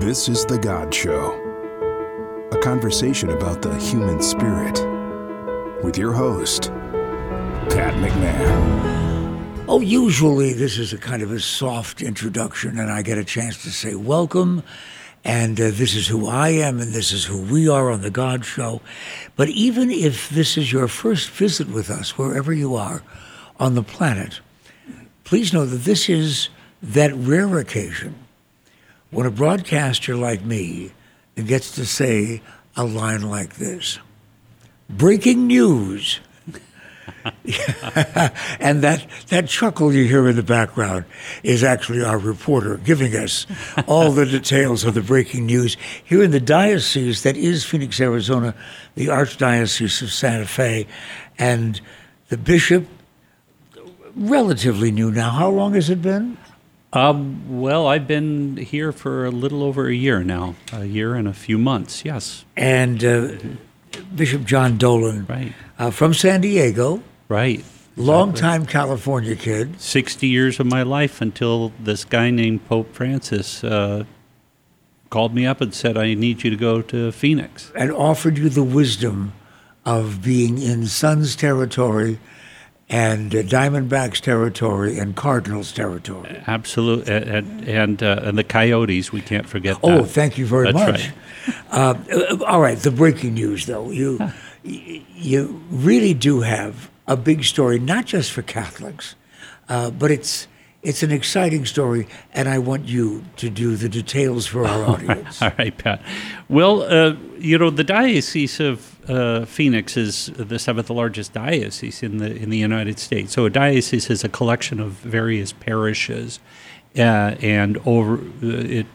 This is The God Show, a conversation about the human spirit with your host, Pat McMahon. Oh, usually this is a kind of a soft introduction, and I get a chance to say welcome. And uh, this is who I am, and this is who we are on The God Show. But even if this is your first visit with us, wherever you are on the planet, please know that this is that rare occasion when a broadcaster like me gets to say a line like this Breaking news. and that, that chuckle you hear in the background is actually our reporter giving us all the details of the breaking news here in the diocese that is Phoenix, Arizona, the Archdiocese of Santa Fe. And the bishop, relatively new now. How long has it been? Um, well, I've been here for a little over a year now, a year and a few months, yes. And uh, Bishop John Dolan Right. uh, from San Diego, Right. longtime California kid. 60 years of my life until this guy named Pope Francis uh, called me up and said, I need you to go to Phoenix. and offered you the wisdom of being in Suns territory and uh, Diamondbacks territory and Cardinals territory. Absolutely. And, and, uh, and the Coyotes, we can't forget that. Oh, thank you very That's much. Uh, uh, all right, the breaking news, though. You, y- you really do have a big story, not just for Catholics, uh, but it's it's an exciting story, and I want you to do the details for our audience. All right, Pat. Well, uh, you know, the Diocese of uh, Phoenix is the seventh largest diocese in the in the United States. So a diocese is a collection of various parishes, uh, and over uh, it,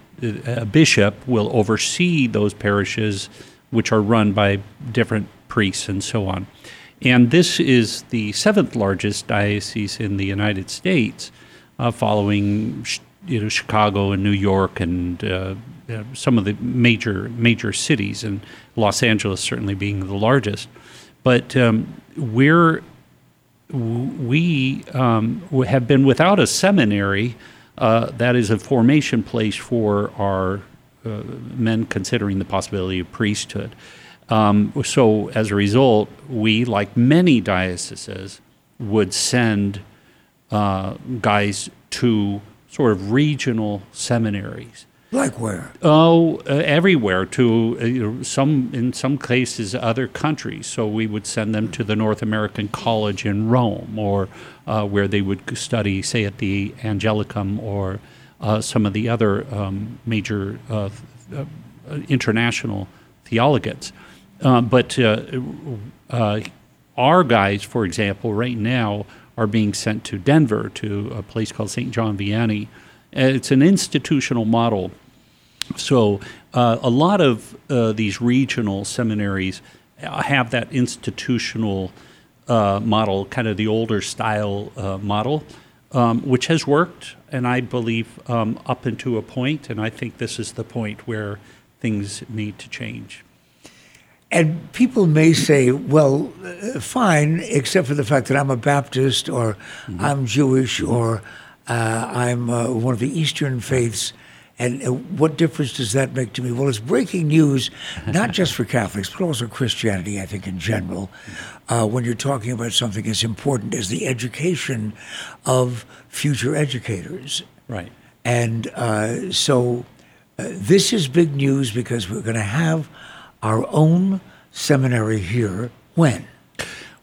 a bishop will oversee those parishes, which are run by different priests and so on. And this is the seventh largest diocese in the United States, uh, following you know Chicago and New York and uh, some of the major major cities, and Los Angeles certainly being the largest. But um, we're we um, have been without a seminary uh, that is a formation place for our uh, men considering the possibility of priesthood. Um, so, as a result, we, like many dioceses, would send uh, guys to sort of regional seminaries. Like where? Oh, uh, everywhere to uh, some in some cases other countries. So we would send them to the North American College in Rome, or uh, where they would study, say, at the Angelicum, or uh, some of the other um, major uh, uh, international theologates. But our guys, for example, right now are being sent to Denver to a place called St. John Vianney. Uh, It's an institutional model. So uh, a lot of uh, these regional seminaries uh, have that institutional uh, model, kind of the older style uh, model, um, which has worked, and I believe um, up into a point, and I think this is the point where things need to change. And people may say, well, uh, fine, except for the fact that I'm a Baptist or I'm Jewish or uh, I'm uh, one of the Eastern faiths. And uh, what difference does that make to me? Well, it's breaking news, not just for Catholics, but also Christianity, I think, in general, uh, when you're talking about something as important as the education of future educators. Right. And uh, so uh, this is big news because we're going to have our own seminary here. When?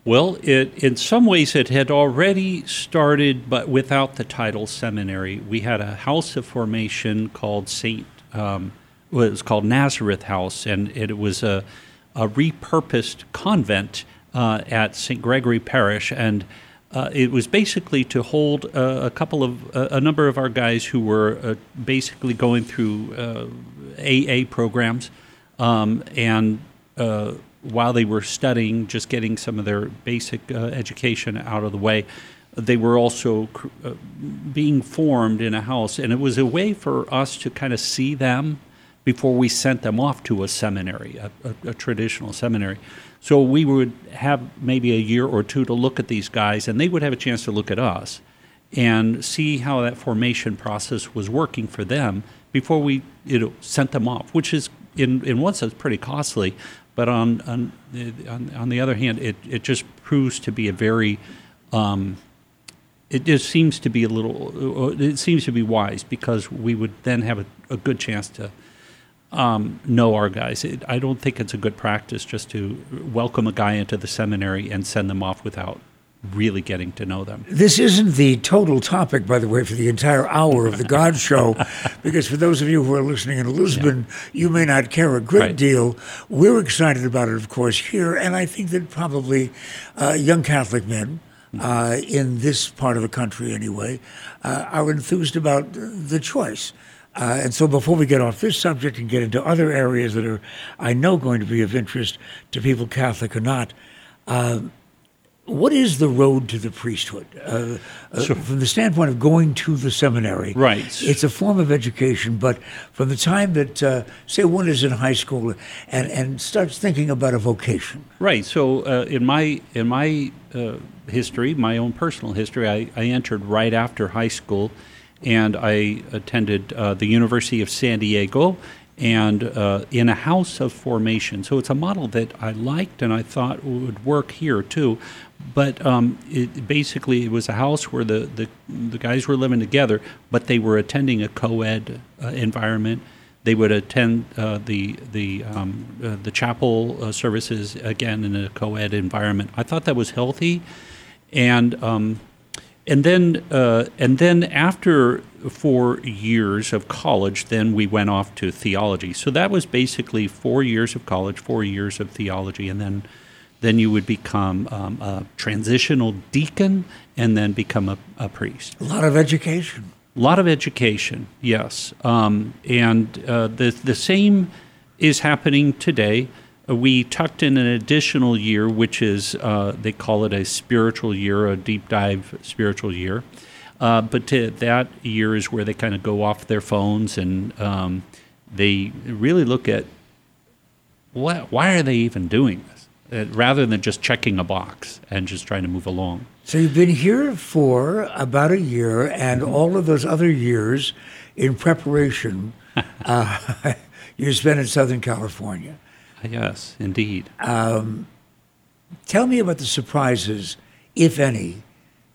Well, it, in some ways, it had already started, but without the title seminary. We had a house of formation called Saint. Um, well, it was called Nazareth House, and it was a, a repurposed convent uh, at St. Gregory Parish, and uh, it was basically to hold uh, a couple of uh, a number of our guys who were uh, basically going through uh, AA programs, um, and uh, while they were studying, just getting some of their basic uh, education out of the way, they were also uh, being formed in a house, and it was a way for us to kind of see them before we sent them off to a seminary, a, a, a traditional seminary. So we would have maybe a year or two to look at these guys, and they would have a chance to look at us. and see how that formation process was working for them before we you know sent them off, which is in in one sense pretty costly, but on on on, on the other hand, it it just proves to be a very um, it just seems to be a little it seems to be wise because we would then have a, a good chance to um, know our guys. It, I don't think it's a good practice just to welcome a guy into the seminary and send them off without really getting to know them. This isn't the total topic, by the way, for the entire hour of the God Show, because for those of you who are listening in Lisbon, yeah. you may not care a great right. deal. We're excited about it, of course, here, and I think that probably uh, young Catholic men. Uh, in this part of the country, anyway, uh, are enthused about the choice. Uh, and so, before we get off this subject and get into other areas that are, I know, going to be of interest to people, Catholic or not, uh, what is the road to the priesthood uh, uh, sure. from the standpoint of going to the seminary? Right. It's a form of education, but from the time that, uh, say, one is in high school and, and starts thinking about a vocation. Right. So, uh, in my in my uh, history, my own personal history, I, I entered right after high school, and I attended uh, the University of San Diego and uh, in a house of formation. So it's a model that I liked and I thought would work here too. But um, it, basically, it was a house where the, the, the, guys were living together, but they were attending a co ed uh, environment. They would attend uh, the the um, uh, the chapel uh, services again in a co-ed environment. I thought that was healthy, and um, and then uh, and then after four years of college, then we went off to theology. So that was basically four years of college, four years of theology, and then then you would become um, a transitional deacon and then become a, a, priest. A lot of education. A lot of education, yes. Um, and uh, the the same is happening today we tucked in an additional year, which is uh, they call it a spiritual year, a deep dive spiritual year. Uh, but to, that year is where they kind of go off their phones and um, they really look at what, why are they even doing this, uh, rather than just checking a box and just trying to move along. So you've been here for about a year, and mm-hmm. all of those other years in preparation, uh, you spent in Southern California. Yes, indeed. Um, tell me about the surprises, if any,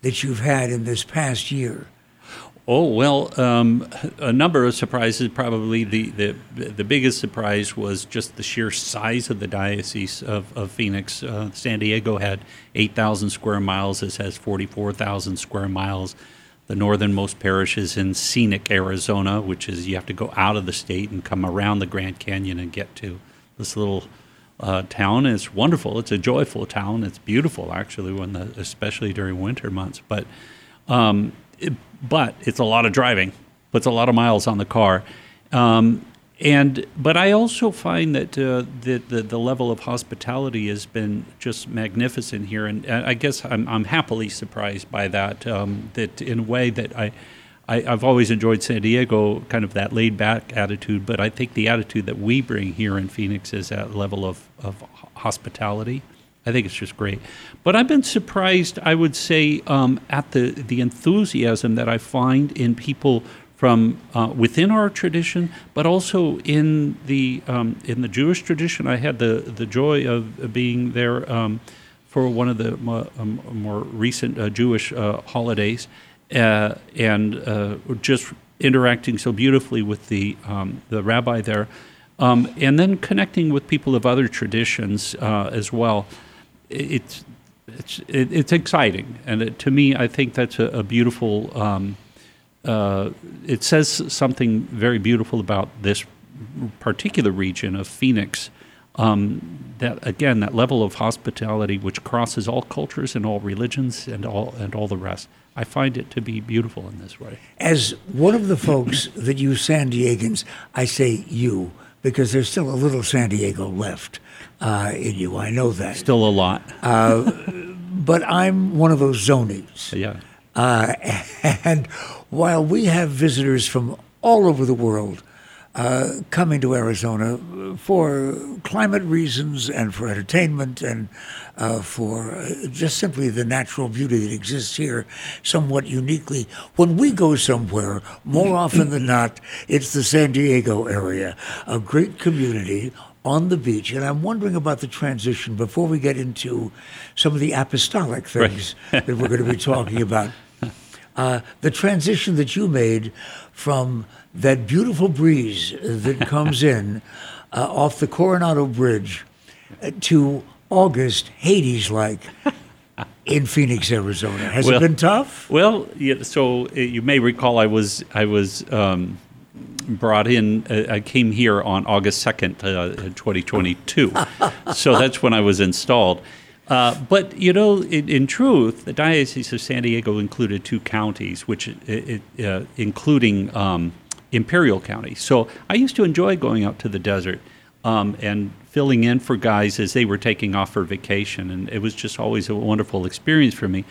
that you've had in this past year. Oh well, um, a number of surprises. Probably the, the the biggest surprise was just the sheer size of the diocese of, of Phoenix. Uh, San Diego had eight thousand square miles. This has forty four thousand square miles. The northernmost parish is in scenic Arizona, which is you have to go out of the state and come around the Grand Canyon and get to this little uh, town. It's wonderful. It's a joyful town. It's beautiful, actually, when the, especially during winter months. But um, it, but it's a lot of driving. Puts a lot of miles on the car. Um, and but I also find that uh, the, the, the level of hospitality has been just magnificent here, and I guess I'm, I'm happily surprised by that. Um, that in a way that I I, have always enjoyed San Diego, kind of that laid back attitude, but I think the attitude that we bring here in Phoenix is that level of, of hospitality. I think it's just great. But I've been surprised, I would say, um, at the, the enthusiasm that I find in people from uh, within our tradition, but also in the um, in the Jewish tradition. I had the the joy of being there um, for one of the more, um, more recent uh, Jewish uh, holidays, uh, and uh, just interacting so beautifully with the um, the rabbi there, um, and then connecting with people of other traditions uh, as well. It's it's it, it's exciting, and it, to me, I think that's a, a beautiful. Um, uh, it says something very beautiful about this particular region of Phoenix. Um, that again, that level of hospitality which crosses all cultures and all religions and all and all the rest. I find it to be beautiful in this way. As one of the folks that you San Diegans, I say you because there's still a little San Diego left uh, in you. I know that. Still a lot. uh, but I'm one of those zonies. Yeah. Uh, and while we have visitors from all over the world uh, coming to Arizona for climate reasons and for entertainment and uh, for just simply the natural beauty that exists here somewhat uniquely. When we go somewhere, more often than not, it's the San Diego area, a great community on the beach. And I'm wondering about the transition before we get into some of the apostolic things right. that we're going to be talking about. Uh, the transition that you made from that beautiful breeze that comes in uh, off the Coronado Bridge uh, to August, Hades like. in Phoenix, Arizona, has well, it been tough? Well, yeah, so uh, you may recall I was I was um, brought in. Uh, I came here on August second, uh, twenty twenty two. So that's when I was installed. Uh, but you know, in, in, truth, the Diocese of San Diego included two counties, which it, it, uh, including um, Imperial County. So I used to enjoy going out to the desert um, and filling in for guys as they were taking off for vacation, and it was just always a wonderful experience for me.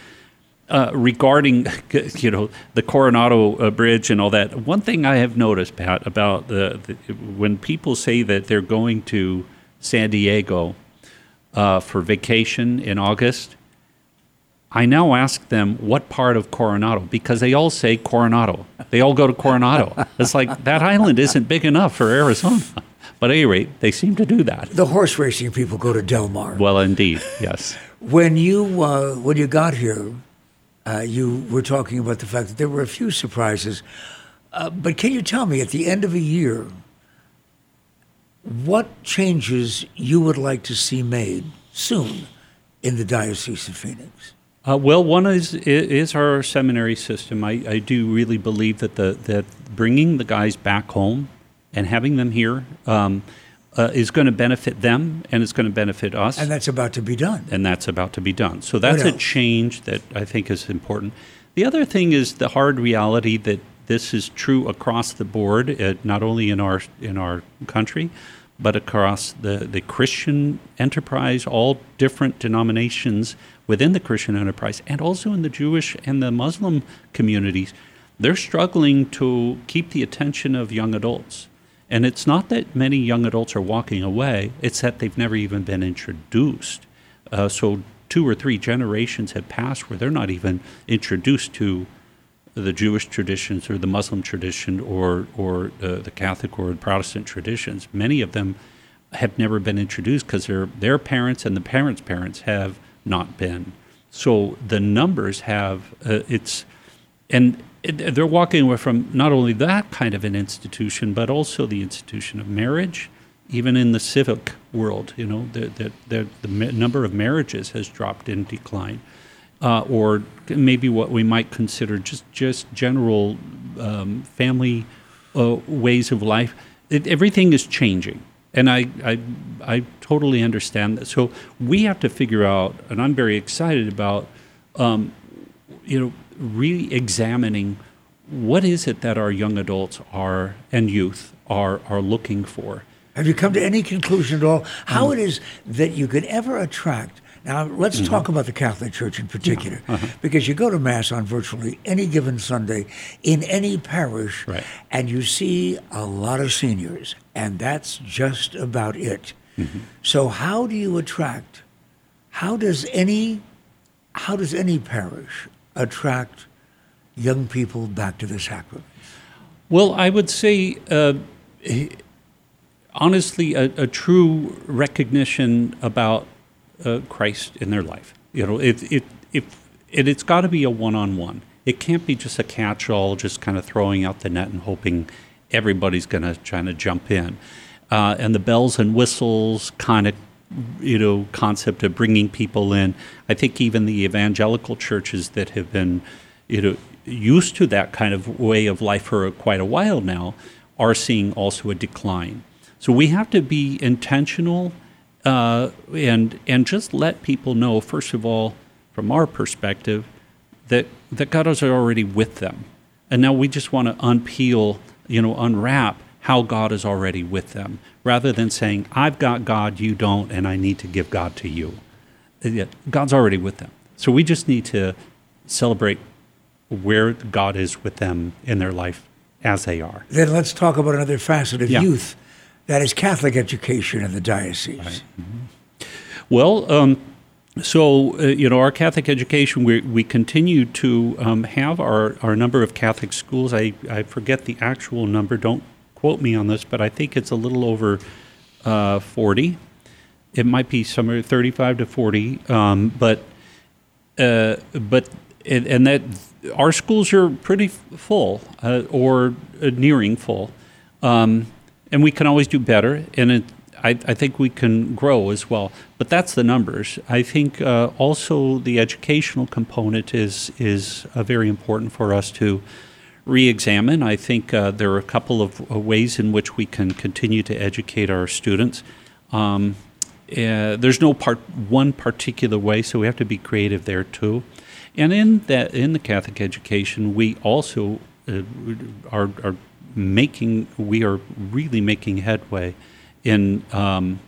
Uh, regarding you know the Coronado uh, Bridge and all that, one thing I have noticed, Pat, about the, the when people say that they're going to San Diego uh, for vacation in August, I now ask them what part of Coronado because they all say Coronado. They all go to Coronado. it's like that island isn't big enough for Arizona. But at any rate, they seem to do that. The horse racing people go to Del Mar. Well, indeed, yes. when you uh, when you got here, uh, you were talking about the fact that there were a few surprises. Uh, but can you tell me at the end of a year, what changes you would like to see made soon in the Diocese of Phoenix? Uh, well, one is is our seminary system. I, I do really believe that the that bringing the guys back home and having them here um, uh, is going to benefit them and it's going to benefit us. And that's about to be done. And that's about to be done. So that's a change that I think is important. The other thing is the hard reality that this is true across the board, uh, not only in our in our country, but across the, the Christian enterprise, all different denominations within the Christian enterprise, and also in the Jewish and the Muslim communities, they're struggling to keep the attention of young adults. And it's not that many young adults are walking away, it's that they've never even been introduced. Uh, so, two or three generations have passed where they're not even introduced to the Jewish traditions or the Muslim tradition or or uh, the Catholic or Protestant traditions. Many of them have never been introduced because their their parents and the parents' parents have not been. So the numbers have uh, it's and they're walking away from not only that kind of an institution, but also the institution of marriage. Even in the civic world, you know, the, the, the, the number of marriages has dropped in decline uh, or maybe what we might consider just just general um, family uh, ways of life. It, everything is changing, and I, I I totally understand that. So we have to figure out, and I'm very excited about, um, you know, re-examining what is it that our young adults are and youth are are looking for. Have you come to any conclusion at all how um, it is that you could ever attract now, let's mm-hmm. talk about the Catholic Church in particular, yeah. uh-huh. because you go to Mass on virtually any given Sunday in any parish, right. and you see a lot of seniors, and that's just about it. Mm-hmm. So, how do you attract? How does any, how does any parish attract young people back to the sacrament? Well, I would say. Uh, honestly, a, a true recognition about uh, Christ in their life. You know, it it if it, it's got to be a one-on-one. It can't be just a catch-all, just kind of throwing out the net and hoping everybody's going to try to jump in. Uh, and the bells and whistles kind of you know concept of bringing people in. I think even the evangelical churches that have been you know used to that kind of way of life for quite a while now are seeing also a decline. So we have to be intentional uh, and and just let people know first of all, from our perspective, that that God is already with them, and now we just want to unpeel, you know, unwrap how God is already with them, rather than saying I've got God, you don't, and I need to give God to you. God's already with them, so we just need to celebrate where God is with them in their life as they are. Then let's talk about another facet of Yeah. youth. That is Catholic education in the diocese. Well, um, so uh, you know, our Catholic education, we we continue to um, have our, our number of Catholic schools. I, I forget the actual number. Don't quote me on this, but I think it's a little over uh, forty. It might be somewhere thirty-five to forty, um, but uh, but and, and that our schools are pretty full uh, or uh, nearing full, um, and we can always do better. And it, I, I think we can grow as well. But that's the numbers. I think uh, also the educational component is is uh, very important for us to re-examine. I think uh, there are a couple of uh, ways in which we can continue to educate our students. Um, uh, there's no part one particular way, so we have to be creative there too. And in that, in the Catholic education, we also uh, are, are making, we are really making headway in um,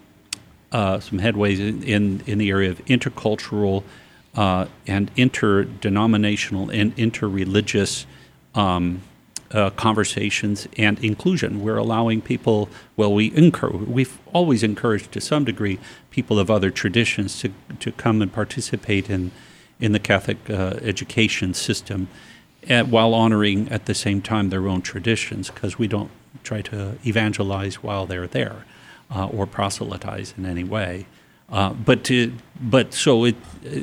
uh, some headways in, in, in the area of intercultural uh, and interdenominational and interreligious um, uh, conversations and inclusion. We're allowing people, well, we encourage, we've always encouraged to some degree people of other traditions to, to come and participate in, in the Catholic uh, education system uh, while honoring at the same time their own traditions because we don't try to evangelize while they're there uh, or proselytize in any way. Uh, but to, but so it,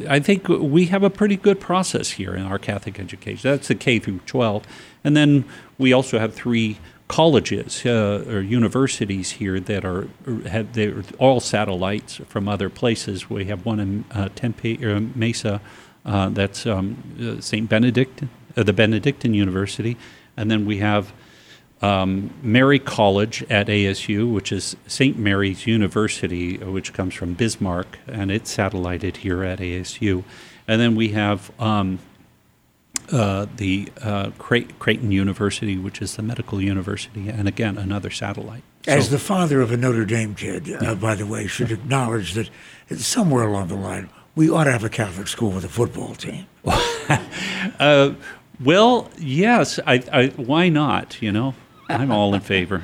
I think we have a pretty good process here in our Catholic education. That's the K through 12, and then we also have three colleges uh, or universities here that are have they're all satellites from other places. We have one in uh, Tempe, uh, Mesa, uh, that's um, uh, Saint Benedict, uh, the Benedictine University, and then we have um, Mary College at ASU, which is St. Mary's University, which comes from Bismarck, and it's satellited here at ASU. And then we have um, uh, the uh, Cray- Creighton University, which is the medical university, and again, another satellite. As So- the father of a Notre Dame kid, uh, by the way, should acknowledge that somewhere along the line we ought to have a Catholic school with a football team. uh, well, yes, I, I, why not? You know, I'm all in favor.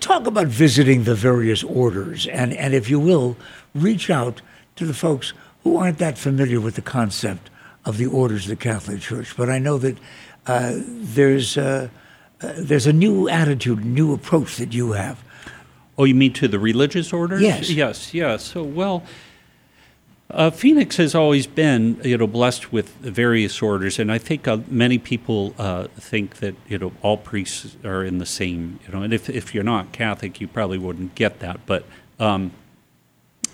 Talk about visiting the various orders, and, and if you will, reach out to the folks who aren't that familiar with the concept of the orders of the Catholic Church. But I know that uh, there's, uh, uh, there's a new attitude, new approach that you have. Oh, you mean to the religious orders? Yes. Yes, yes. So, well, uh, Phoenix has always been, you know, blessed with various orders, and I think uh, many people uh, think that you know all priests are in the same, you know, and if if you're not Catholic, you probably wouldn't get that. But um,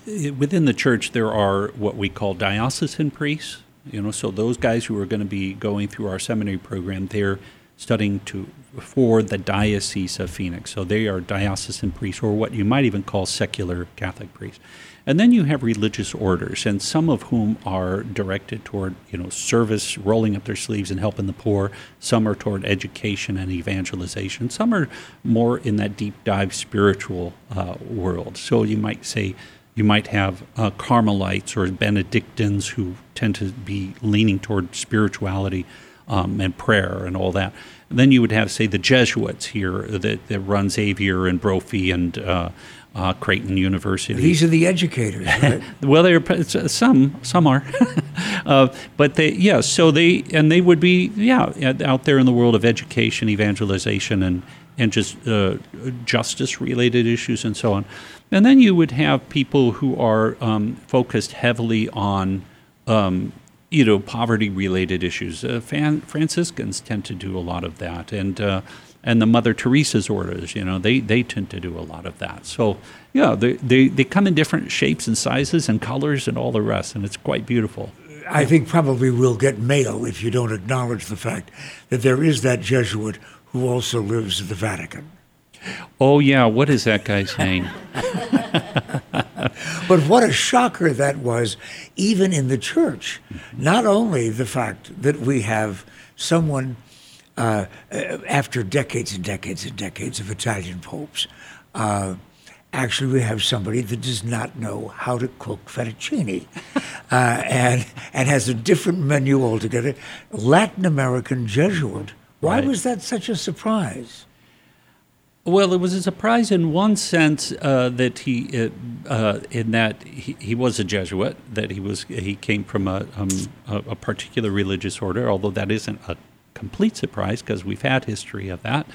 within the church, there are what we call diocesan priests. You know, so those guys who are going to be going through our seminary program, they're studying to for the diocese of Phoenix. So they are diocesan priests, or what you might even call secular Catholic priests. And then you have religious orders, and some of whom are directed toward you know service, rolling up their sleeves and helping the poor. Some are toward education and evangelization. Some are more in that deep dive spiritual uh, world. So you might say you might have uh, Carmelites or Benedictines who tend to be leaning toward spirituality um, and prayer and all that. And then you would have, say, the Jesuits here that, that run Xavier and Brophy and uh, uh, Creighton University. These are the educators, right? Well, there are some, some are, uh, but they, yeah. So they and they would be, yeah, out there in the world of education, evangelization, and and just uh, justice-related issues and so on. And then you would have people who are um, focused heavily on, um, you know, poverty-related issues. Uh, Fan, Franciscans tend to do a lot of that, and. And the Mother Teresa's orders, you know, they, they tend to do a lot of that. So, yeah, they, they, they come in different shapes and sizes and colors and all the rest, and it's quite beautiful. I think probably we'll get mail if you don't acknowledge the fact that there is that Jesuit who also lives at the Vatican. Oh, yeah, what is that guy's name? But what a shocker that was, even in the church. Not only the fact that we have someone, uh, after decades and decades and decades of Italian popes, uh, actually we have somebody that does not know how to cook fettuccine uh, and, and has a different menu altogether. Latin American Jesuit Why Right. was that such a surprise? Well, it was a surprise in one sense uh, that he, uh, uh, in that he, he was a Jesuit, that he was he came from a, um, a, a particular religious order. Although that isn't a complete surprise because we've had history of that.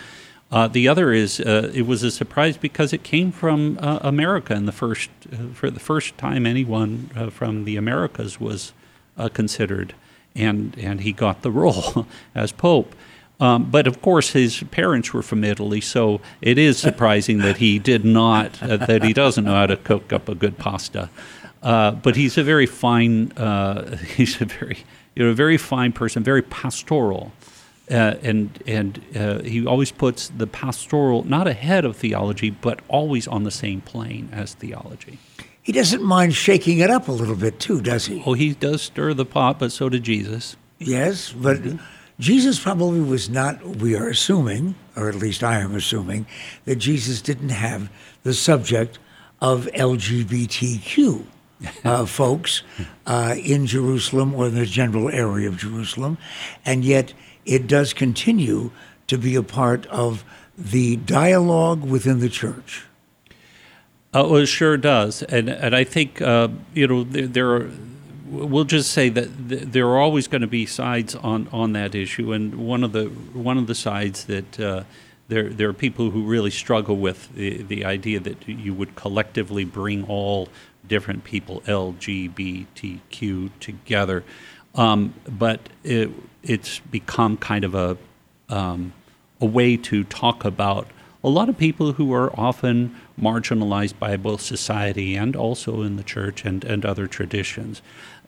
Uh, the other is uh, it was a surprise because it came from uh, America, and the first uh, for the first time anyone uh, from the Americas was uh, considered, and and he got the role as pope. Um, but of course, his parents were from Italy, so it is surprising that he did not, that he doesn't know how to cook up a good pasta. But he's a very fine, he's a very, you know, a very fine person, very pastoral, uh, and and uh, he always puts the pastoral not ahead of theology, but always on the same plane as theology. He doesn't mind shaking it up a little bit too, does he? Oh, he does stir the pot, but so did Jesus. Yes, but Jesus probably was not, we are assuming, or at least I am assuming, that Jesus didn't have the subject of LGBTQ uh, folks uh, in Jerusalem or in the general area of Jerusalem. And yet it does continue to be a part of the dialogue within the church. Uh, well, it sure does, and and I think uh, you know there, there are. We'll just say that th- there are always going to be sides on, on that issue, and one of the one of the sides that uh, there there are people who really struggle with the, the idea that you would collectively bring all different people LGBTQ together, um, but it, it's become kind of a um, a way to talk about a lot of people who are often marginalized by both society and also in the church and, and other traditions.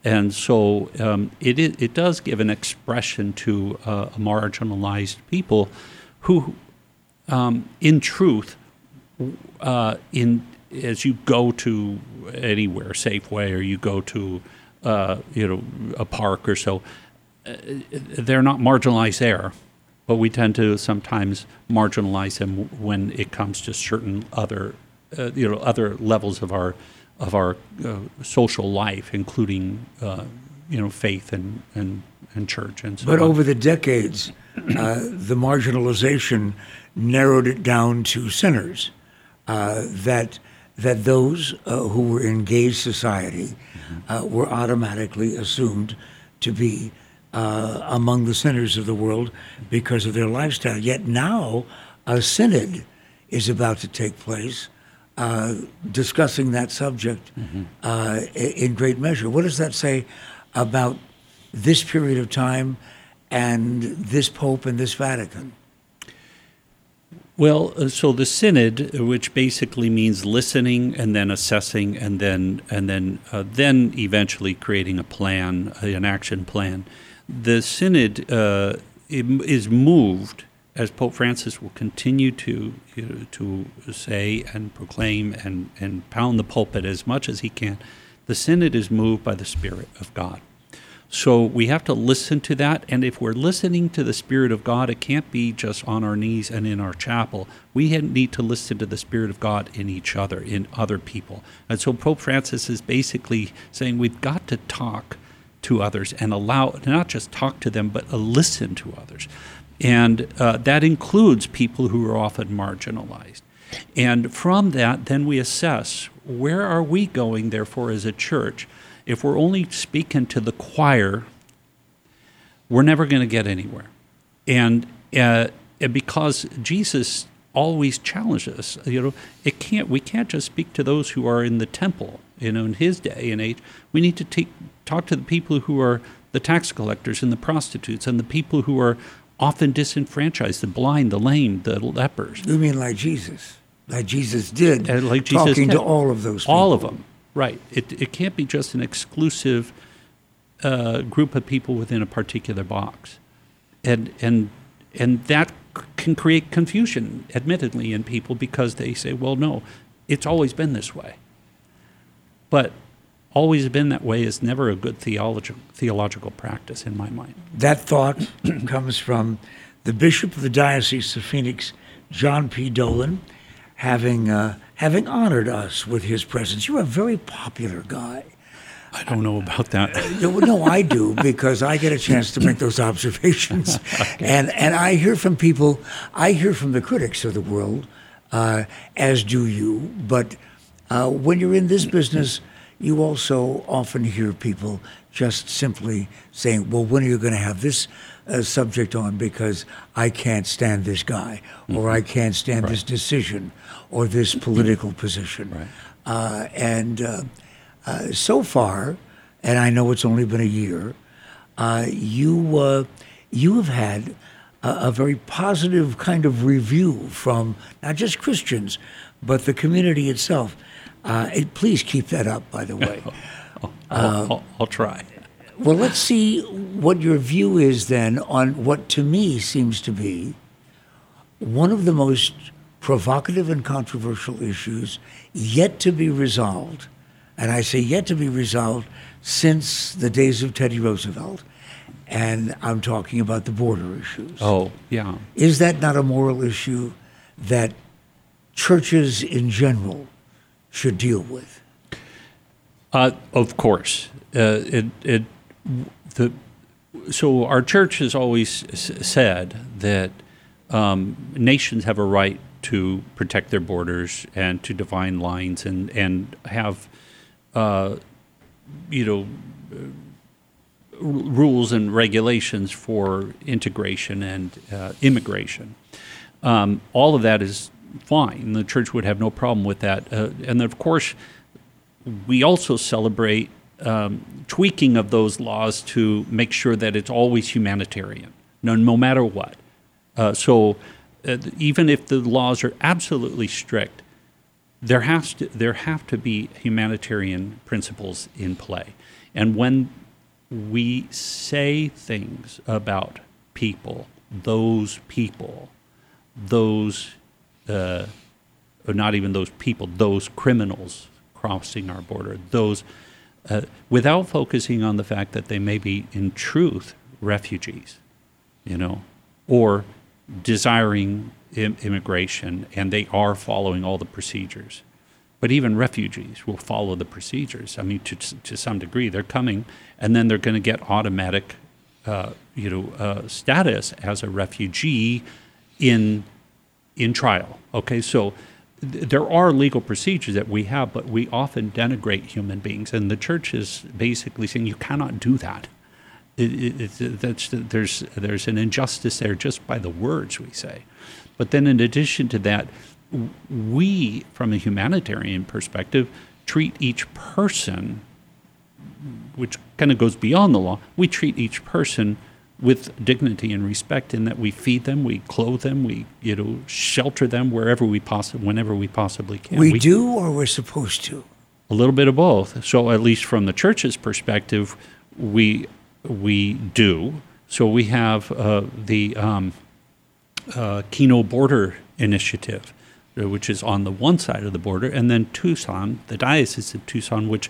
And so um, it, it, does give an expression to uh, marginalized people who, um, in truth, uh, in as you go to anywhere, Safeway, or you go to uh, you know a park or so, uh, they're not marginalized there, but we tend to sometimes marginalize them when it comes to certain other uh, you know other levels of our of our uh, social life, including uh, you know faith and and, and church and so But on. over the decades, uh, the marginalization narrowed it down to sinners. Uh, that that those uh, who were in gay society uh, were automatically assumed to be uh, among the sinners of the world because of their lifestyle. Yet now, a synod is about to take place. Uh, discussing that subject uh, i- in great measure. What does that say about this period of time and this Pope and this Vatican? Well, uh, so the synod, uh, which basically means listening and then assessing and then and then uh, then eventually creating a plan, uh, an action plan. The synod uh, is moved as Pope Francis will continue to you know, to say and proclaim and and pound the pulpit as much as he can. The synod is moved by the Spirit of God. So we have to listen to that. And if we're listening to the Spirit of God, it can't be just on our knees and in our chapel. We need to listen to the Spirit of God in each other, in other people. And so Pope Francis is basically saying we've got to talk to others and allow, not just talk to them, but listen to others. And uh, that includes people who are often marginalized. And from that, then we assess where are we going, therefore, as a church? If we're only speaking to the choir, we're never going to get anywhere. And, uh, and because Jesus always challenges us, you know, it can't, we can't just speak to those who are in the temple, you know, in his day and age. We need to take, talk to the people who are the tax collectors and the prostitutes and the people who are often disenfranchised, the blind, the lame, the lepers. You mean like Jesus? Like Jesus did, Uh, like Jesus talking to all of those people. All of them, right. It, it can't be just an exclusive uh, group of people within a particular box. And, and, and that c- can create confusion, admittedly, in people because they say, well, no, it's always been this way. But always been that way is never a good theological, theological practice in my mind. That thought comes from the Bishop of the Diocese of Phoenix, John P. Dolan, having uh, having honored us with his presence. You're a very popular guy. I don't know about that. No, no, I do because I get a chance to make those observations, and and I hear from people. I hear from the critics of the world, uh, as do you. But uh, when you're in this business, you also often hear people just simply saying, "Well, when are you going to have this?" Uh, subject on because I can't stand this guy, or I can't stand Right. this decision, or this political position. Right. Uh, and uh, uh, so far, and I know it's only been a year, uh, you uh, you have had a, a very positive kind of review from not just Christians, but the community itself. Uh, it, please keep that up, by the way. I'll, I'll, I'll try. Well, let's see what your view is then on what to me seems to be one of the most provocative and controversial issues yet to be resolved. And I say yet to be resolved since the days of Teddy Roosevelt. And I'm talking about the border issues. Oh, yeah. Is that not a moral issue that churches in general should deal with? Uh, of course, uh, it it the so our church has always said that um, nations have a right to protect their borders and to define lines and and have uh, you know uh, r- rules and regulations for integration and uh, immigration. Um, all of that is fine. The church would have no problem with that. Uh, and of course, we also celebrate um, tweaking of those laws to make sure that it's always humanitarian, no, no matter what. Uh, so uh, even if the laws are absolutely strict, there has to there have to be humanitarian principles in play, and when we say things about people, those people, those, uh, or not even those people, those criminals crossing our border, those, uh, without focusing on the fact that they may be in truth refugees, you know, or desiring Im- immigration and they are following all the procedures. But even refugees will follow the procedures. I mean, to, to some degree, they're coming and then they're going to get automatic, uh, you know, uh, status as a refugee in in trial. Okay, so th- there are legal procedures that we have, but we often denigrate human beings, and the church is basically saying you cannot do that. It, it, it's- that's, there's there's an injustice there just by the words we say, but then in addition to that, we, from a humanitarian perspective, treat each person, which kind of goes beyond the law. We treat each person with dignity and respect in that we feed them, we clothe them, we you know shelter them wherever we possibly, whenever we possibly can. We, do or we're supposed to? a little bit of both. So at least from the church's perspective, we we do. So we have uh, the um, uh, Kino Border Initiative, uh, which is on the one side of the border, and then Tucson, the Diocese of Tucson, which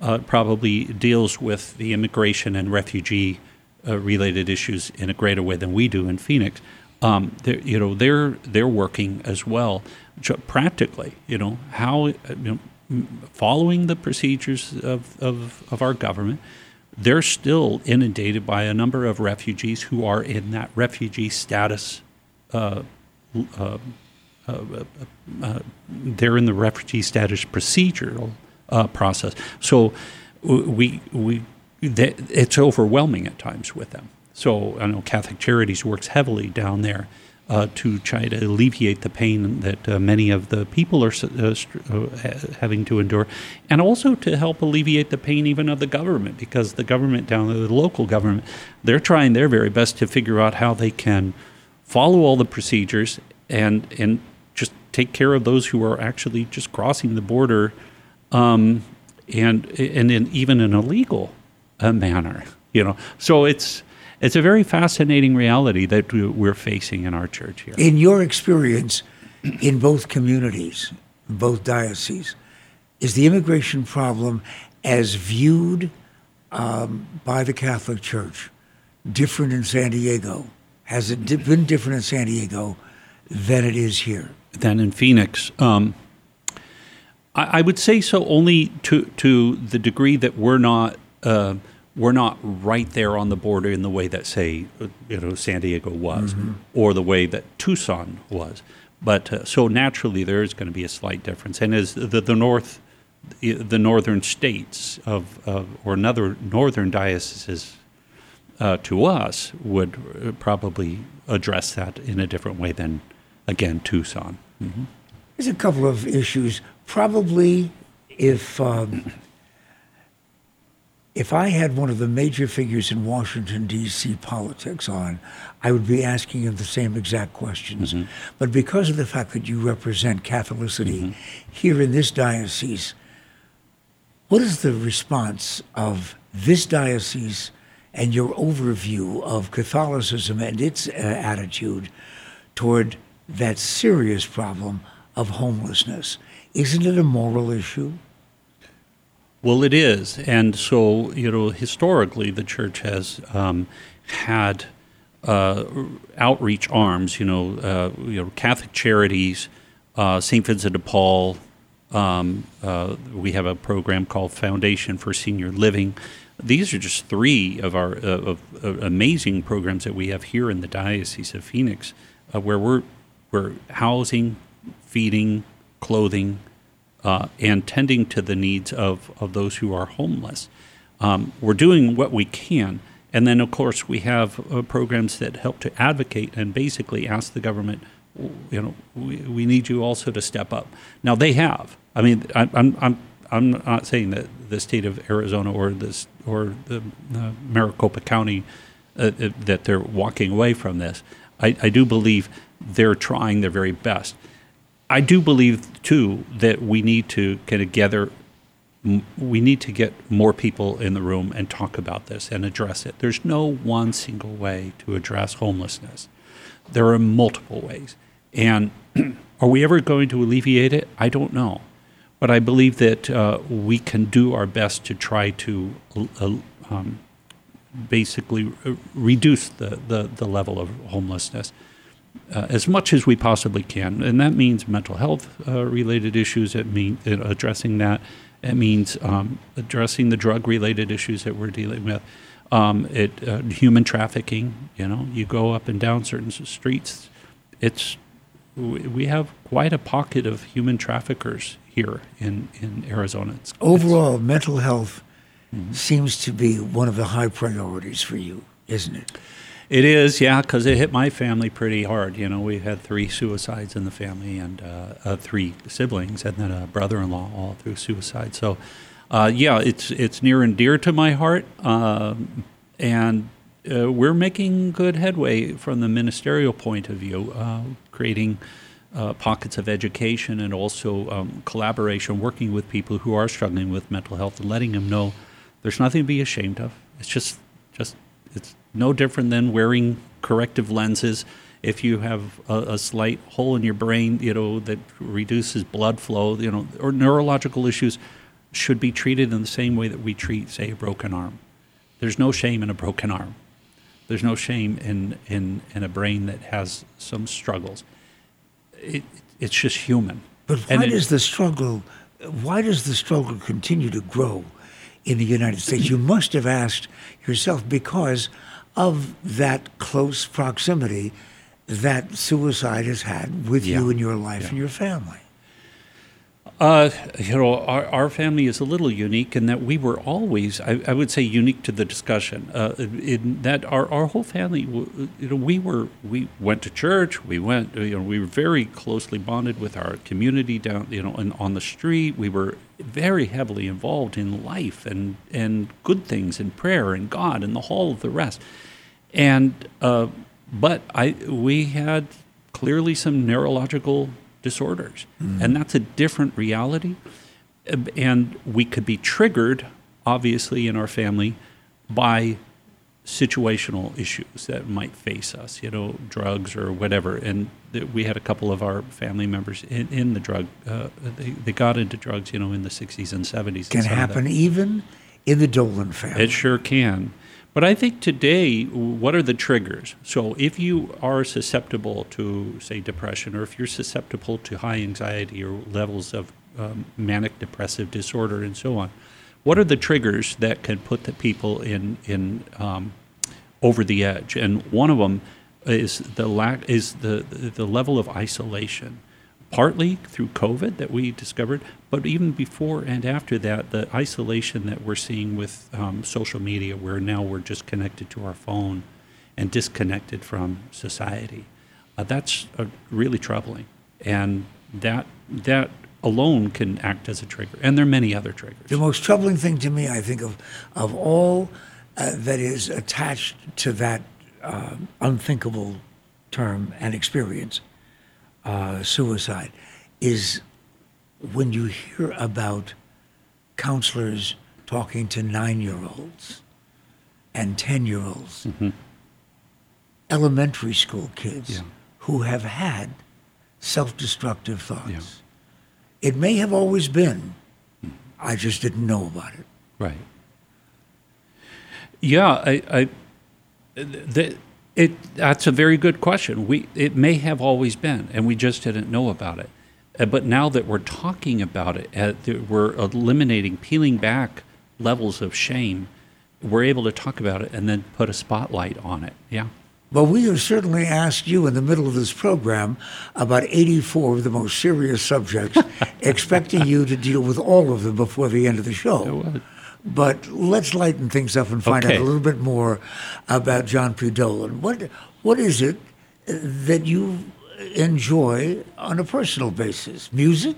uh, probably deals with the immigration and refugee uh, related issues in a greater way than we do in Phoenix. Um, you know, they're they're working as well, practically. You know how uh, you know, following the procedures of, of, of our government, they're still inundated by a number of refugees who are in that refugee status. Uh, uh, uh, uh, uh, they're in the refugee status procedural process. So we we that, it's overwhelming at times with them. So I know Catholic Charities works heavily down there uh, to try to alleviate the pain that uh, many of the people are uh, uh, having to endure, and also to help alleviate the pain even of the government because the government down there, the local government, they're trying their very best to figure out how they can follow all the procedures and and just take care of those who are actually just crossing the border, um, and and in even in a legal uh, manner, you know. So it's it's a very fascinating reality that we- we're facing in our church here. In your experience, in both communities, both dioceses, is the immigration problem as viewed um, by the Catholic Church different in San Diego? Has it been different in San Diego than it is here? than in Phoenix. Um, I, I would say so only to to the degree that we're not uh, we're not right there on the border in the way that say uh, you know San Diego was, or the way that Tucson was. But uh, so naturally there is going to be a slight difference, and as the the north the northern states of, of or another northern dioceses uh, to us would uh, probably address that in a different way than again Tucson. There's a couple of issues. Probably, if um, if I had one of the major figures in Washington D.C. politics on, I would be asking him the same exact questions. But because of the fact that you represent Catholicity here in this diocese, what is the response of this diocese and your overview of Catholicism and its uh, attitude toward that serious problem of homelessness? Isn't it a moral issue? Well, it is, and so you know, historically, the church has um, had uh, outreach arms. You know, uh, you know, Catholic Charities, uh, Saint Vincent de Paul. Um, uh, we have a program called Foundation for Senior Living. These are just three of our uh, of, of amazing programs that we have here in the Diocese of Phoenix, uh, where we're we're housing, feeding, clothing, uh, and tending to the needs of, of those who are homeless. Um, we're doing what we can. And then, of course, we have uh, programs that help to advocate and basically ask the government, you know, we, we need you also to step up. Now, they have. I mean, I'm, I'm, I'm not saying that the state of Arizona or this or the uh, Maricopa County uh, uh, that they're walking away from this. I, I do believe they're trying their very best. I do believe too that we need to kind of gather. We need to get more people in the room and talk about this and address it. There's no one single way to address homelessness. There are multiple ways, and are we ever going to alleviate it? I don't know, but I believe that uh, we can do our best to try to uh, um, basically uh, reduce the, the, the level of homelessness uh, as much as we possibly can, and that means mental health uh, related issues. It means uh, addressing that. It means um, addressing the drug related issues that we're dealing with. Um, it uh, human trafficking. You know, you go up and down certain streets. It's we have quite a pocket of human traffickers here in in Arizona. It's, it's- Overall, mental health seems to be one of the high priorities for you, isn't it? It is, yeah, because it hit my family pretty hard. You know, we had three suicides in the family and uh, uh, three siblings, and then a brother-in-law all through suicide. So, uh, yeah, it's it's near and dear to my heart, um, and uh, we're making good headway from the ministerial point of view, uh, creating. Uh, pockets of education and also um, collaboration, working with people who are struggling with mental health, and letting them know there's nothing to be ashamed of. It's just, just it's no different than wearing corrective lenses. If you have a, a slight hole in your brain, you know that reduces blood flow, you know, or neurological issues, should be treated in the same way that we treat, say, a broken arm. There's no shame in a broken arm. There's no shame in in, in a brain that has some struggles. It, it's just human. But And why it- does the struggle? Why does the struggle continue to grow in the United States? You must have asked yourself because of that close proximity that suicide has had with you Yeah. in your life and your family. Uh, you know, our, our family is a little unique in that we were always, I, I would say, unique to the discussion. Uh, in that our, our whole family, you know, we were we went to church. We went, you know, we were very closely bonded with our community down, you know, and on the street. We were very heavily involved in life and and good things and prayer and God and the whole of the rest. And uh, but I we had clearly some neurological disorders, and that's a different reality. And we could be triggered, obviously, in our family by situational issues that might face us, you know, drugs or whatever. And th- we had a couple of our family members in, in the drug, uh, they, they got into drugs, you know, in the 60s and 70s. Can and happen even in the Dolan family. it sure can. But I think today, what are the triggers? So if you are susceptible to, say, depression, or if you're susceptible to high anxiety or levels of um, manic depressive disorder and so on. What are the triggers that can put the people in in um, over the edge? And one of them is the lack is the the level of isolation partly through COVID that we discovered, but even before and after that, the isolation that we're seeing with um, social media, where now we're just connected to our phone and disconnected from society, uh, that's uh, really troubling, and that that alone can act as a trigger, and there are many other triggers. The most troubling thing to me, I think, of of all uh, that is attached to that uh, unthinkable term and experience uh, suicide is when you hear about counselors talking to nine year olds and 10 year olds, mm-hmm. elementary school kids yeah. who have had self destructive thoughts. Yeah. It may have always been, I just didn't know about it. Right. Yeah, I, I the, it, that's a very good question. We, it may have always been, and we just didn't know about it. Uh, but now that we're talking about it, uh, we're eliminating, peeling back levels of shame. We're able to talk about it and then put a spotlight on it. Yeah. Well, we have certainly asked you in the middle of this program about 84 of the most serious subjects, expecting you to deal with all of them before the end of the show. But let's lighten things up and find okay. out a little bit more about John P. Dolan. What what is it that you enjoy on a personal basis? Music?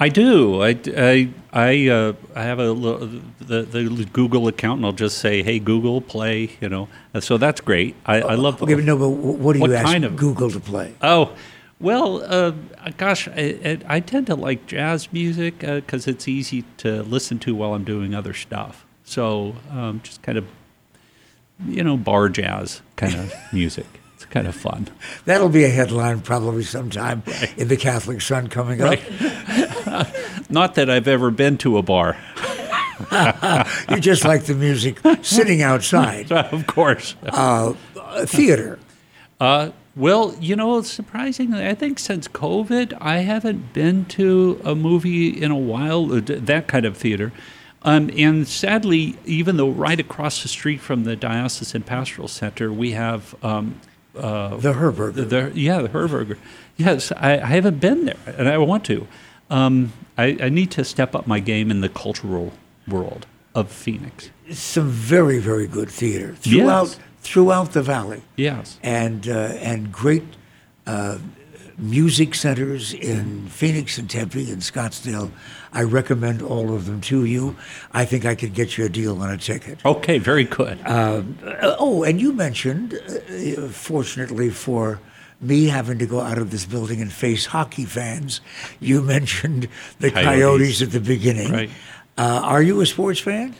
I do. I, I, I, uh, I have a the, the Google account, and I'll just say, "Hey Google, play." You know, so that's great. I, I love. Okay, but no, but what do you what ask kind of, Google to play? Oh, well, uh, gosh, I, I, tend to like jazz music because uh, it's easy to listen to while I'm doing other stuff. So um, just kind of, you know, bar jazz kind of music. It's kind of fun. That'll be a headline probably sometime right. in the Catholic Sun coming up. Not that I've ever been to a bar. you just like the music sitting outside. of course. Uh, theater. Uh, well, you know, surprisingly, I think since COVID, I haven't been to a movie in a while, uh, that kind of theater. Um, and sadly, even though right across the street from the Diocesan Pastoral Center, we have um, uh, the Herberger. The, the, yeah, the Herberger. Yes, I, I, haven't been there, and I want to. Um, I, I, need to step up my game in the cultural world of Phoenix. It's some very, very good theater throughout yes throughout the valley. Yes. And, uh, and great uh, music centers in Phoenix and Tempe and Scottsdale. I recommend all of them to you. I think I could get you a deal on a ticket. Okay, very good. Uh, oh, and you mentioned, uh, fortunately for me having to go out of this building and face hockey fans, you mentioned the Coyotes, Coyotes at the beginning. Right. Uh, are you a sports fan?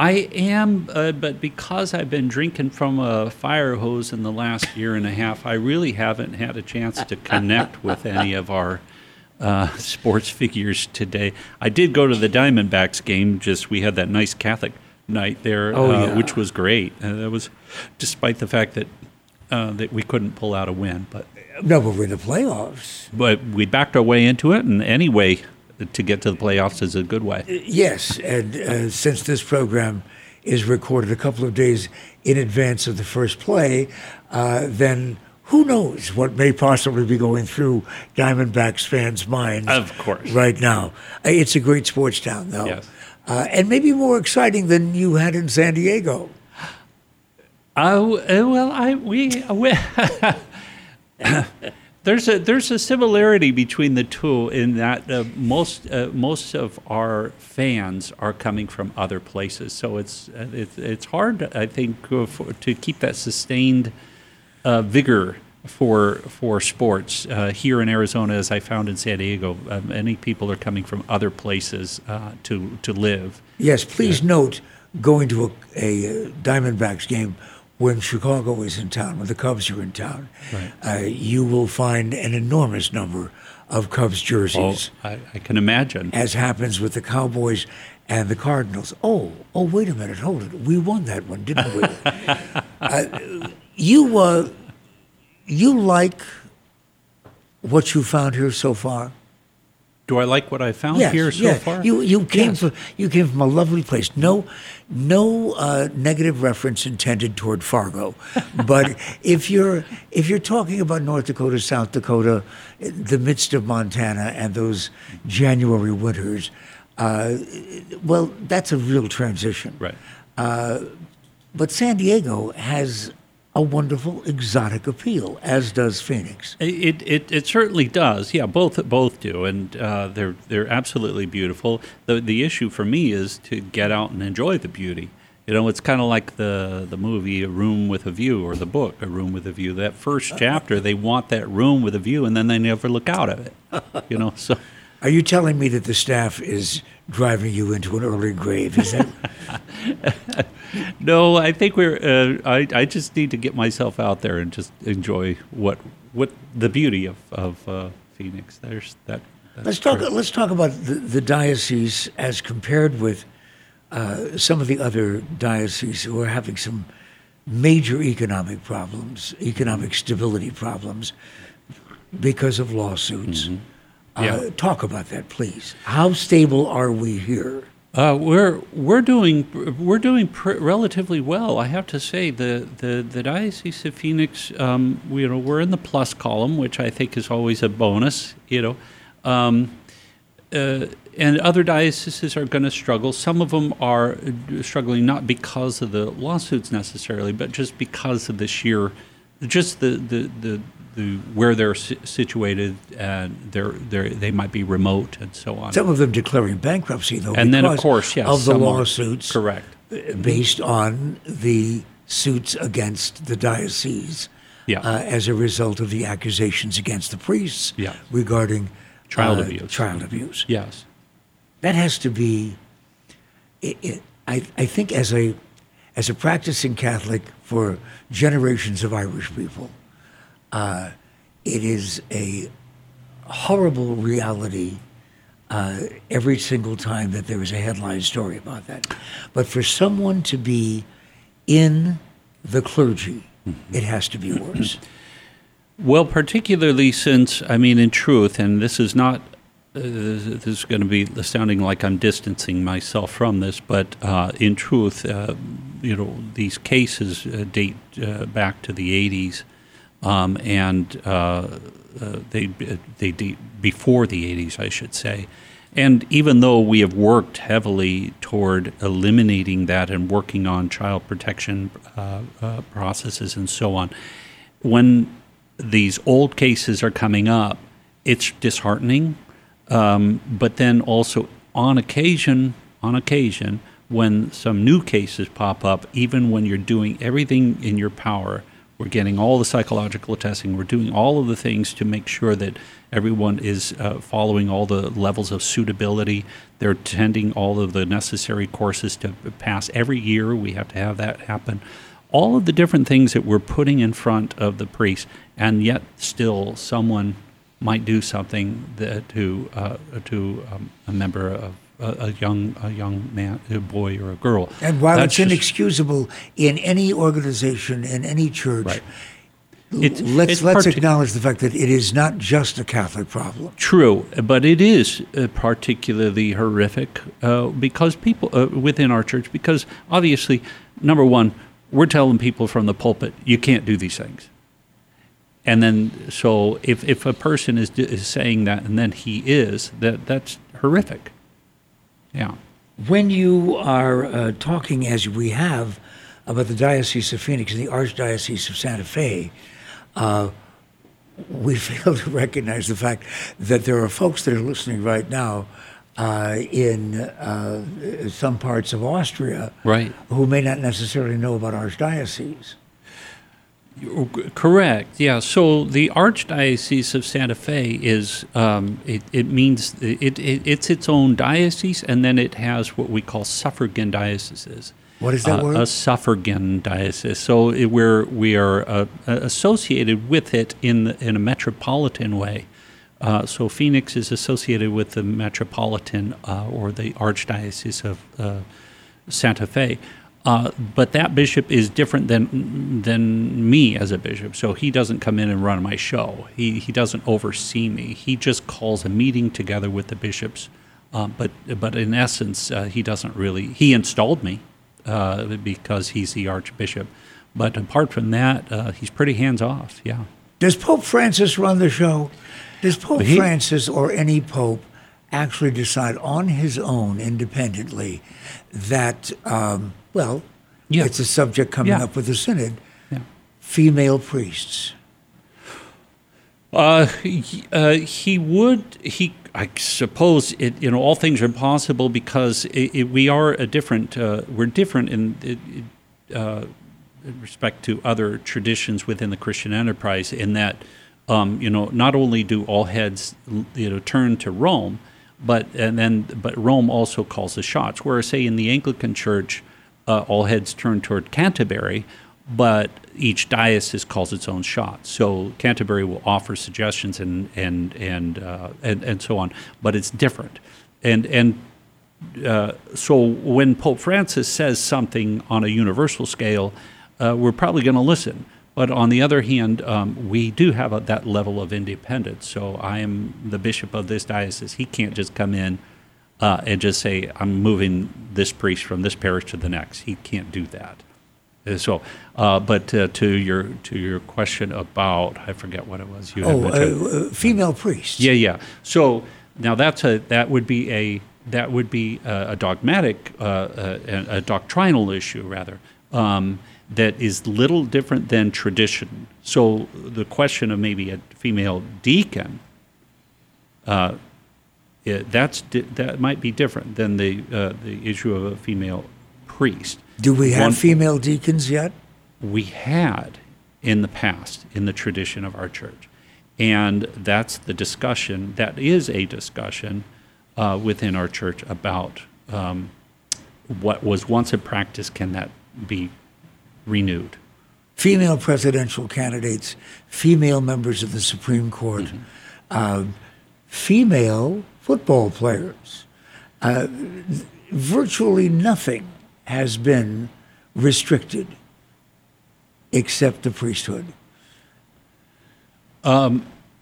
I am, uh, but because I've been drinking from a fire hose in the last year and a half, I really haven't had a chance to connect with any of our uh, sports figures today. I did go to the Diamondbacks game. Just we had that nice Catholic night there, oh, uh, yeah. which was great. Uh, that was despite the fact that uh, that we couldn't pull out a win, but no, but we're in the playoffs. But we backed our way into it, and anyway, to get to the playoffs is a good way. Yes, and uh, since this program is recorded a couple of days in advance of the first play, uh, then who knows what may possibly be going through Diamondbacks fans' minds. Of course. Right now. Uh, it's a great sports town, though. Yes. Uh, and maybe more exciting than you had in San Diego. Uh, well, I we, we There's a there's a similarity between the two in that uh, most uh, most of our fans are coming from other places, so it's uh, it's, it's hard I think uh, for, to keep that sustained uh, vigor for for sports uh, here in Arizona, as I found in San Diego. many people are coming from other places to to live. Yes, please note going to a, a Diamondbacks game when Chicago is in town, when the Cubs are in town, right. uh, you will find an enormous number of Cubs jerseys. Oh, I, I, can imagine. As happens with the Cowboys and the Cardinals. Oh, oh, wait a minute, hold it. We won that one, didn't we? uh, you, uh, you like what you found here so far? Do I like what I found Yes, here so yeah. far? You you came Yes. from you came from a lovely place. No no uh, negative reference intended toward Fargo, but if you're if you're talking about North Dakota, South Dakota, the midst of Montana, and those January winters, uh, well, that's a real transition. Right. But San Diego has a wonderful exotic appeal, as does Phoenix. It, it it certainly does. Yeah, both both do, and uh, they're they're absolutely beautiful. the The issue for me is to get out and enjoy the beauty. You know, it's kind of like the the movie A Room with a View or the book A Room with a View. That first chapter, they want that room with a view, and then they never look out of it. You know, so Are you telling me that the staff is driving you into an early grave? Is that? no, I think we're. Uh, I I just need to get myself out there and just enjoy what what the beauty of of uh, Phoenix. There's that. Let's talk. great. Let's talk about the, the diocese as compared with uh, some of the other dioceses who are having some major economic problems, economic stability problems, because of lawsuits. Uh, Yeah. talk about that, please. How stable are we here? Uh, we're we're doing we're doing pr- relatively well. I have to say the the, the diocese of Phoenix, um, we, you know, we're in the plus column, which I think is always a bonus. You know, um, uh, and other dioceses are going to struggle. Some of them are uh, struggling not because of the lawsuits necessarily, but just because of the sheer, just the the the, the where they're si- situated and they're they they might be remote and so on. Some of them declaring bankruptcy, though, and then of course, yes, of the some are. lawsuits, Correct. uh, based on the suits against the diocese. Yeah. uh, as a result of the accusations against the priests Yeah. regarding Child uh, abuse. Child abuse. Yes. That has to be. It, it, I, I think as a as a practicing Catholic for generations of Irish people, uh, it is a horrible reality uh, every single time that there is a headline story about that. But for someone to be in the clergy, it has to be worse. Well, particularly since, I mean, in truth, and this is not, uh, this is going to be sounding like I'm distancing myself from this, but uh, in truth, uh, you know, these cases uh, date uh, back to the 80s, um, and uh, uh, they they date before the 80s, I should say. And even though we have worked heavily toward eliminating that and working on child protection uh, uh, processes and so on, when these old cases are coming up, it's disheartening. Um, but then also on occasion, on occasion, when some new cases pop up, even when you're doing everything in your power, we're getting all the psychological testing, we're doing all of the things to make sure that everyone is uh, following all the levels of suitability. They're attending all of the necessary courses to pass every year. We have to have that happen all of the different things that we're putting in front of the priest, and yet still someone might do something that to uh, to um, a member of a, a young a young man, a boy or a girl. And while That's it's just- inexcusable in any organization, in any church, Right. It's- let's let's acknowledge the fact that it is not just a Catholic problem. True, but it is uh, particularly horrific uh, because people uh, within our church, because obviously, number one, we're telling people from the pulpit, you can't do these things. And then, so if, if a person is, is saying that and then he is, that that's horrific. Yeah. When you are uh, talking, as we have, about the Diocese of Phoenix and the Archdiocese of Santa Fe, uh, we fail to recognize the fact that there are folks that are listening right now uh, in uh, some parts of Austria Right. who may not necessarily know about Archdiocese. Correct. Yeah. So the Archdiocese of Santa Fe is um, it, it means it, it it's its own diocese, and then it has what we call suffragan dioceses. What is that Uh, word? A suffragan diocese. So it, we're we are uh, associated with it in the, in a metropolitan way. Uh, so Phoenix is associated with the metropolitan uh, or the Archdiocese of uh, Santa Fe. Uh, but that bishop is different than than me as a bishop. So he doesn't come in and run my show. He he doesn't oversee me. He just calls a meeting together with the bishops. Uh, but but in essence, uh, he doesn't really. He installed me uh, because he's the archbishop. But apart from that, uh, he's pretty hands off. Yeah. Does Pope Francis run the show? Does Pope He- Francis or any pope actually decide on his own independently that, um, well, Yeah. it's a subject coming Yeah. up with the synod, Yeah. female priests? Uh, he, uh, he would. He, I suppose, it. You know, all things are possible because it, it, we are a different. Uh, we're different in, it, it, uh, in respect to other traditions within the Christian enterprise. In that, um, you know, not only do all heads, you know, turn to Rome, but and then, but Rome also calls the shots. Whereas, say, in the Anglican Church, uh, all heads turn toward Canterbury, but each diocese calls its own shot. So Canterbury will offer suggestions and and and uh, and, and so on, but it's different. And and uh, so when Pope Francis says something on a universal scale, uh, we're probably going to listen. But on the other hand, um, we do have a, that level of independence. So I am the bishop of this diocese. He can't just come in uh, and just say, I'm moving this priest from this parish to the next. He can't do that. Uh, So, uh, but uh, to your to your question about, I forget what it was you had Oh, uh, uh, female priests. Yeah, yeah. So now that's a that would be a that would be a, a dogmatic, uh, uh, a, a doctrinal issue rather. Um, that is little different than tradition. So the question of maybe a female deacon, uh, it, that's di- that might be different than the uh, the issue of a female priest. Do we have One- female deacons yet? we had in the past in the tradition of our church. And that's the discussion, that is a discussion uh, within our church about um, what was once a practice, can that be renewed? Female presidential candidates, female members of the Supreme Court, Mm-hmm. um, female football players. Uh, virtually nothing has been restricted except the priesthood.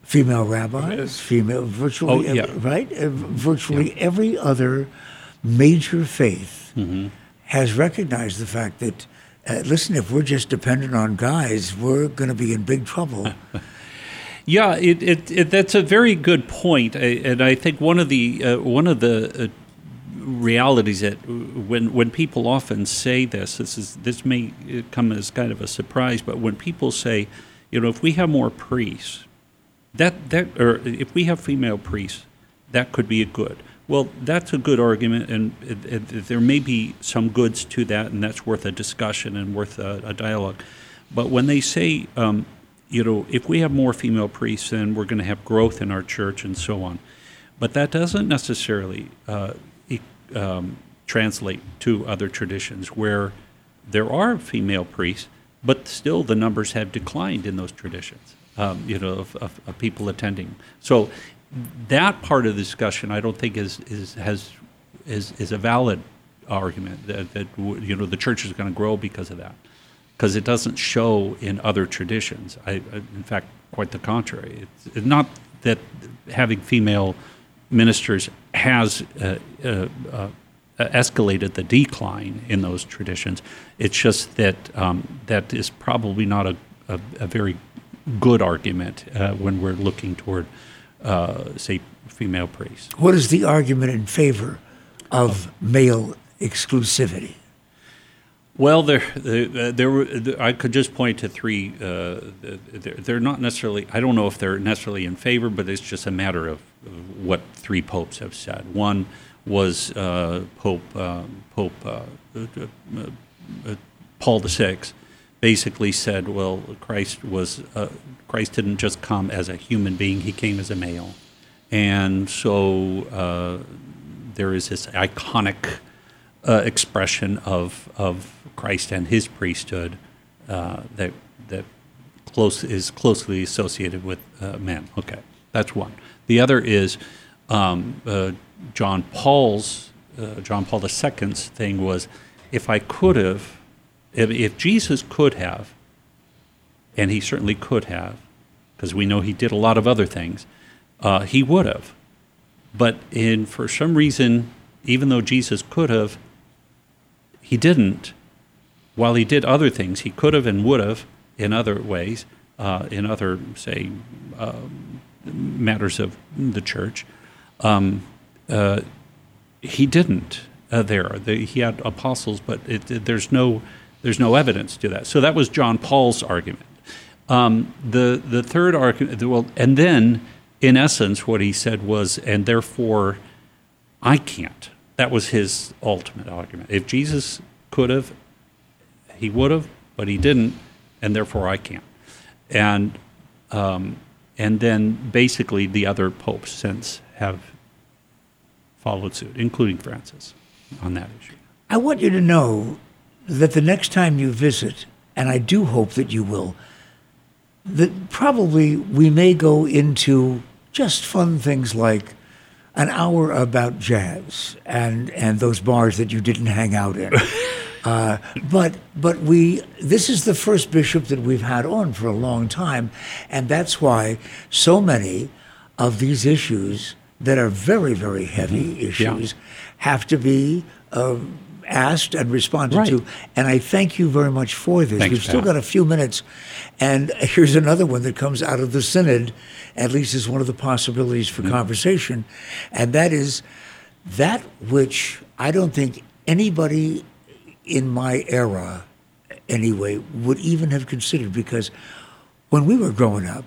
female rabbis, female virtually Oh, yeah. right, virtually every other major faith Mm-hmm. has recognized the fact that. Uh, listen, if we're just dependent on guys, we're going to be in big trouble. Yeah, it, it, it, that's a very good point, I- and I think one of the uh, one of the uh, realities that when when people often say this, this is this may uh, come as kind of a surprise, but when people say, you know, if we have more priests, that that or if we have female priests, that could be a good. Well, that's a good argument, and there may be some goods to that, and that's worth a discussion and worth a, a dialogue. But when they say, um, you know, if we have more female priests, then we're going to have growth in our church and so on. But that doesn't necessarily uh, um, translate to other traditions where there are female priests, but still the numbers have declined in those traditions, um, you know, of, of, of people attending. So that part of the discussion, I don't think is, is has is, is a valid argument that, that you know the church is going to grow because of that, because it doesn't show in other traditions. I, in fact, quite the contrary. It's, not that having female ministers has uh, uh, uh, escalated the decline in those traditions. It's just that um, that is probably not a, a, a very good argument uh, when we're looking toward, uh, say, female priests. what is the argument in favor of male exclusivity? Well, there, there, were. I could just point to three. Uh, they're, not necessarily. I don't know if they're necessarily in favor, but it's just a matter of, what three popes have said. One was uh, Pope uh, Pope uh, uh, uh, Paul VI, basically said, "Well, Christ was Christ didn't just come as a human being; he came as a male." And so there is this iconic expression of of Christ and his priesthood uh, that that close is closely associated with uh, men. Okay, that's one. The other is um, uh, John Paul's uh, John Paul II's thing was if I could have, if, if Jesus could have, and he certainly could have, because we know he did a lot of other things, uh, he would have. But in for some reason, even though Jesus could have, he didn't. While he did other things, he could have and would have in other ways, uh, in other say uh, matters of the church. Um, uh, he didn't uh, there. The, he had apostles, but it, it, there's no there's no evidence to that. So that was John Paul's argument. Um, the the third argument, well, and then in essence, what he said was, and therefore, I can't. That was his ultimate argument. If Jesus could have, he would have, but he didn't, and therefore I can't. And um, and then basically the other popes since have followed suit, including Francis, on that issue. I want you to know that the next time you visit, and I do hope that you will, that probably we may go into just fun things like an hour about jazz and, and those bars that you didn't hang out in. Uh, but but we this is the first bishop that we've had on for a long time, and that's why so many of these issues that are very very heavy Mm-hmm. issues have to be. Uh, asked and responded Right. to and i thank you very much for this Thanks, we've still Pat. got a few minutes and here's another one that comes out of the synod at least is one of the possibilities Mm-hmm. for conversation and that is that which i don't think anybody in my era anyway would even have considered because when we were growing up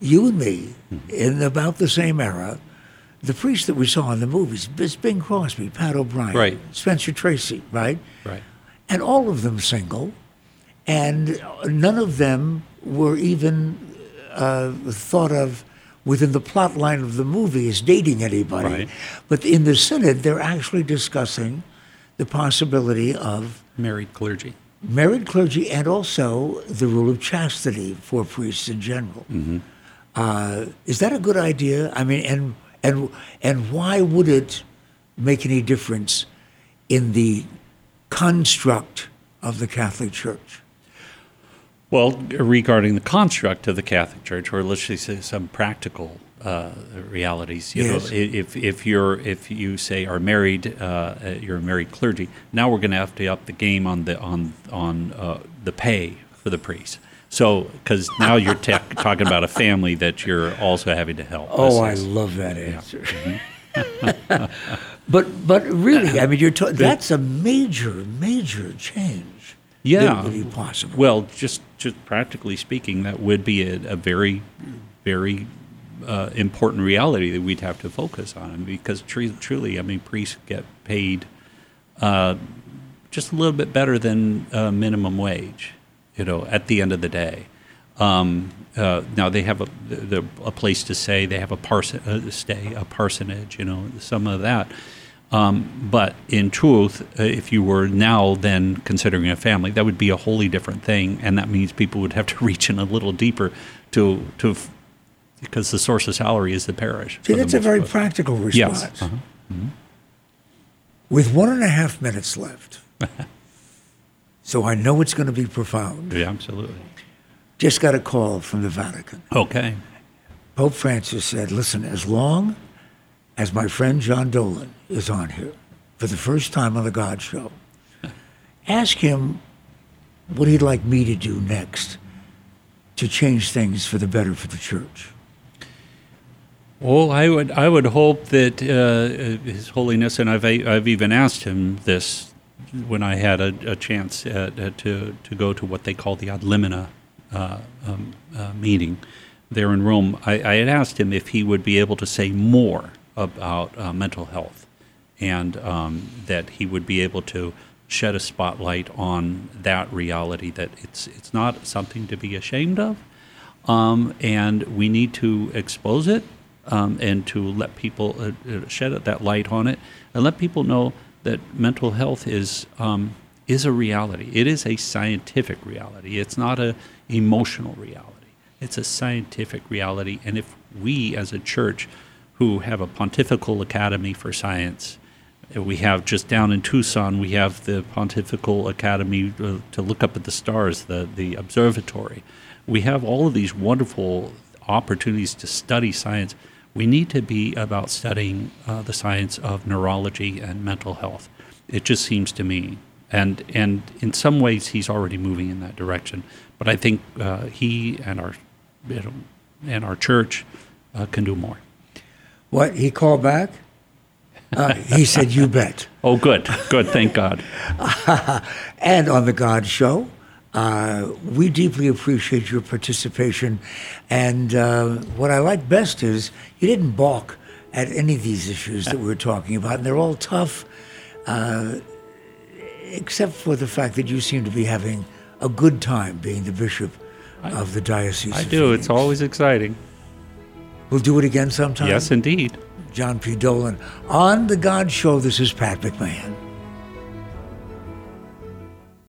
you and me in about the same era the priests that we saw in the movies it's bing crosby pat o'brien Right. spencer tracy right Right. and all of them single, and none of them were even uh, thought of within the plot line of the movie as dating anybody. Right. But in the synod, they're actually discussing the possibility of Married clergy. married clergy and also the rule of chastity for priests in general. Uh, is that a good idea? I mean, and and and why would it make any difference in the construct of the Catholic Church? Well, regarding the construct of the Catholic Church, or let's just say some practical uh, realities, you Yes. know, if if you're if you say are married, uh, uh, you're a married clergy. Now we're going to have to up the game on the on on uh, the pay for the priest. So, because now you're ta- talking about a family that you're also having to help. Oh, I love that answer. but but really, I mean, you're ta- that's a major major change. Yeah. would be possible. Well, just just practically speaking, that would be a, a very, very uh, important reality that we'd have to focus on because tru- truly, I mean, priests get paid uh, just a little bit better than uh, minimum wage. You know, at the end of the day. Um, uh, now they have a, the, a place to stay. They have a parson, uh, stay, a parsonage. You know, some of that. Um, but in truth, uh, if you were now then considering a family, that would be a wholly different thing, and that means people would have to reach in a little deeper to to f- because the source of salary is the parish. See, that's a very part. practical response. Yes. uh-huh. With one and a half minutes left, so I know it's going to be profound. Yeah, absolutely. Just got a call from the Vatican. Okay. Pope Francis said, listen, as long as my friend John Dolan is on here for the first time on the God Show, ask him what he'd like me to do next to change things for the better for the church. Well, I would I would hope that uh, His Holiness, and I've I've even asked him this when I had a, a chance uh, uh, to to go to what they call the Ad Limina uh, um, uh, meeting there in Rome. I, I had asked him if he would be able to say more about uh, mental health, and um, that he would be able to shed a spotlight on that reality that it's it's not something to be ashamed of um, and we need to expose it um, and to let people uh, uh, shed that light on it and let people know that mental health is um, is a reality. It is a scientific reality. It's not a emotional reality. It's a scientific reality. And if we, as a church, who have a pontifical academy for science, We have just down in Tucson, we have the Pontifical Academy uh, to look up at the stars, the, the observatory. We have all of these wonderful opportunities to study science. We need to be about studying uh, the science of neurology and mental health. It just seems to me, and and in some ways he's already moving in that direction. But I think uh, he and our you know, and our church uh, can do more. What he called back? Uh, he said, "You bet." Oh, good, good. Thank God. and on the God Show, uh, we deeply appreciate your participation. And uh, what I like best is you didn't balk at any of these issues that we're talking about, and they're all tough, uh, except for the fact that you seem to be having a good time being the bishop of the diocese. I do. Phoenix. It's always exciting. We'll do it again sometime. Yes, indeed. John P. Dolan on the God Show. This is Pat McMahon.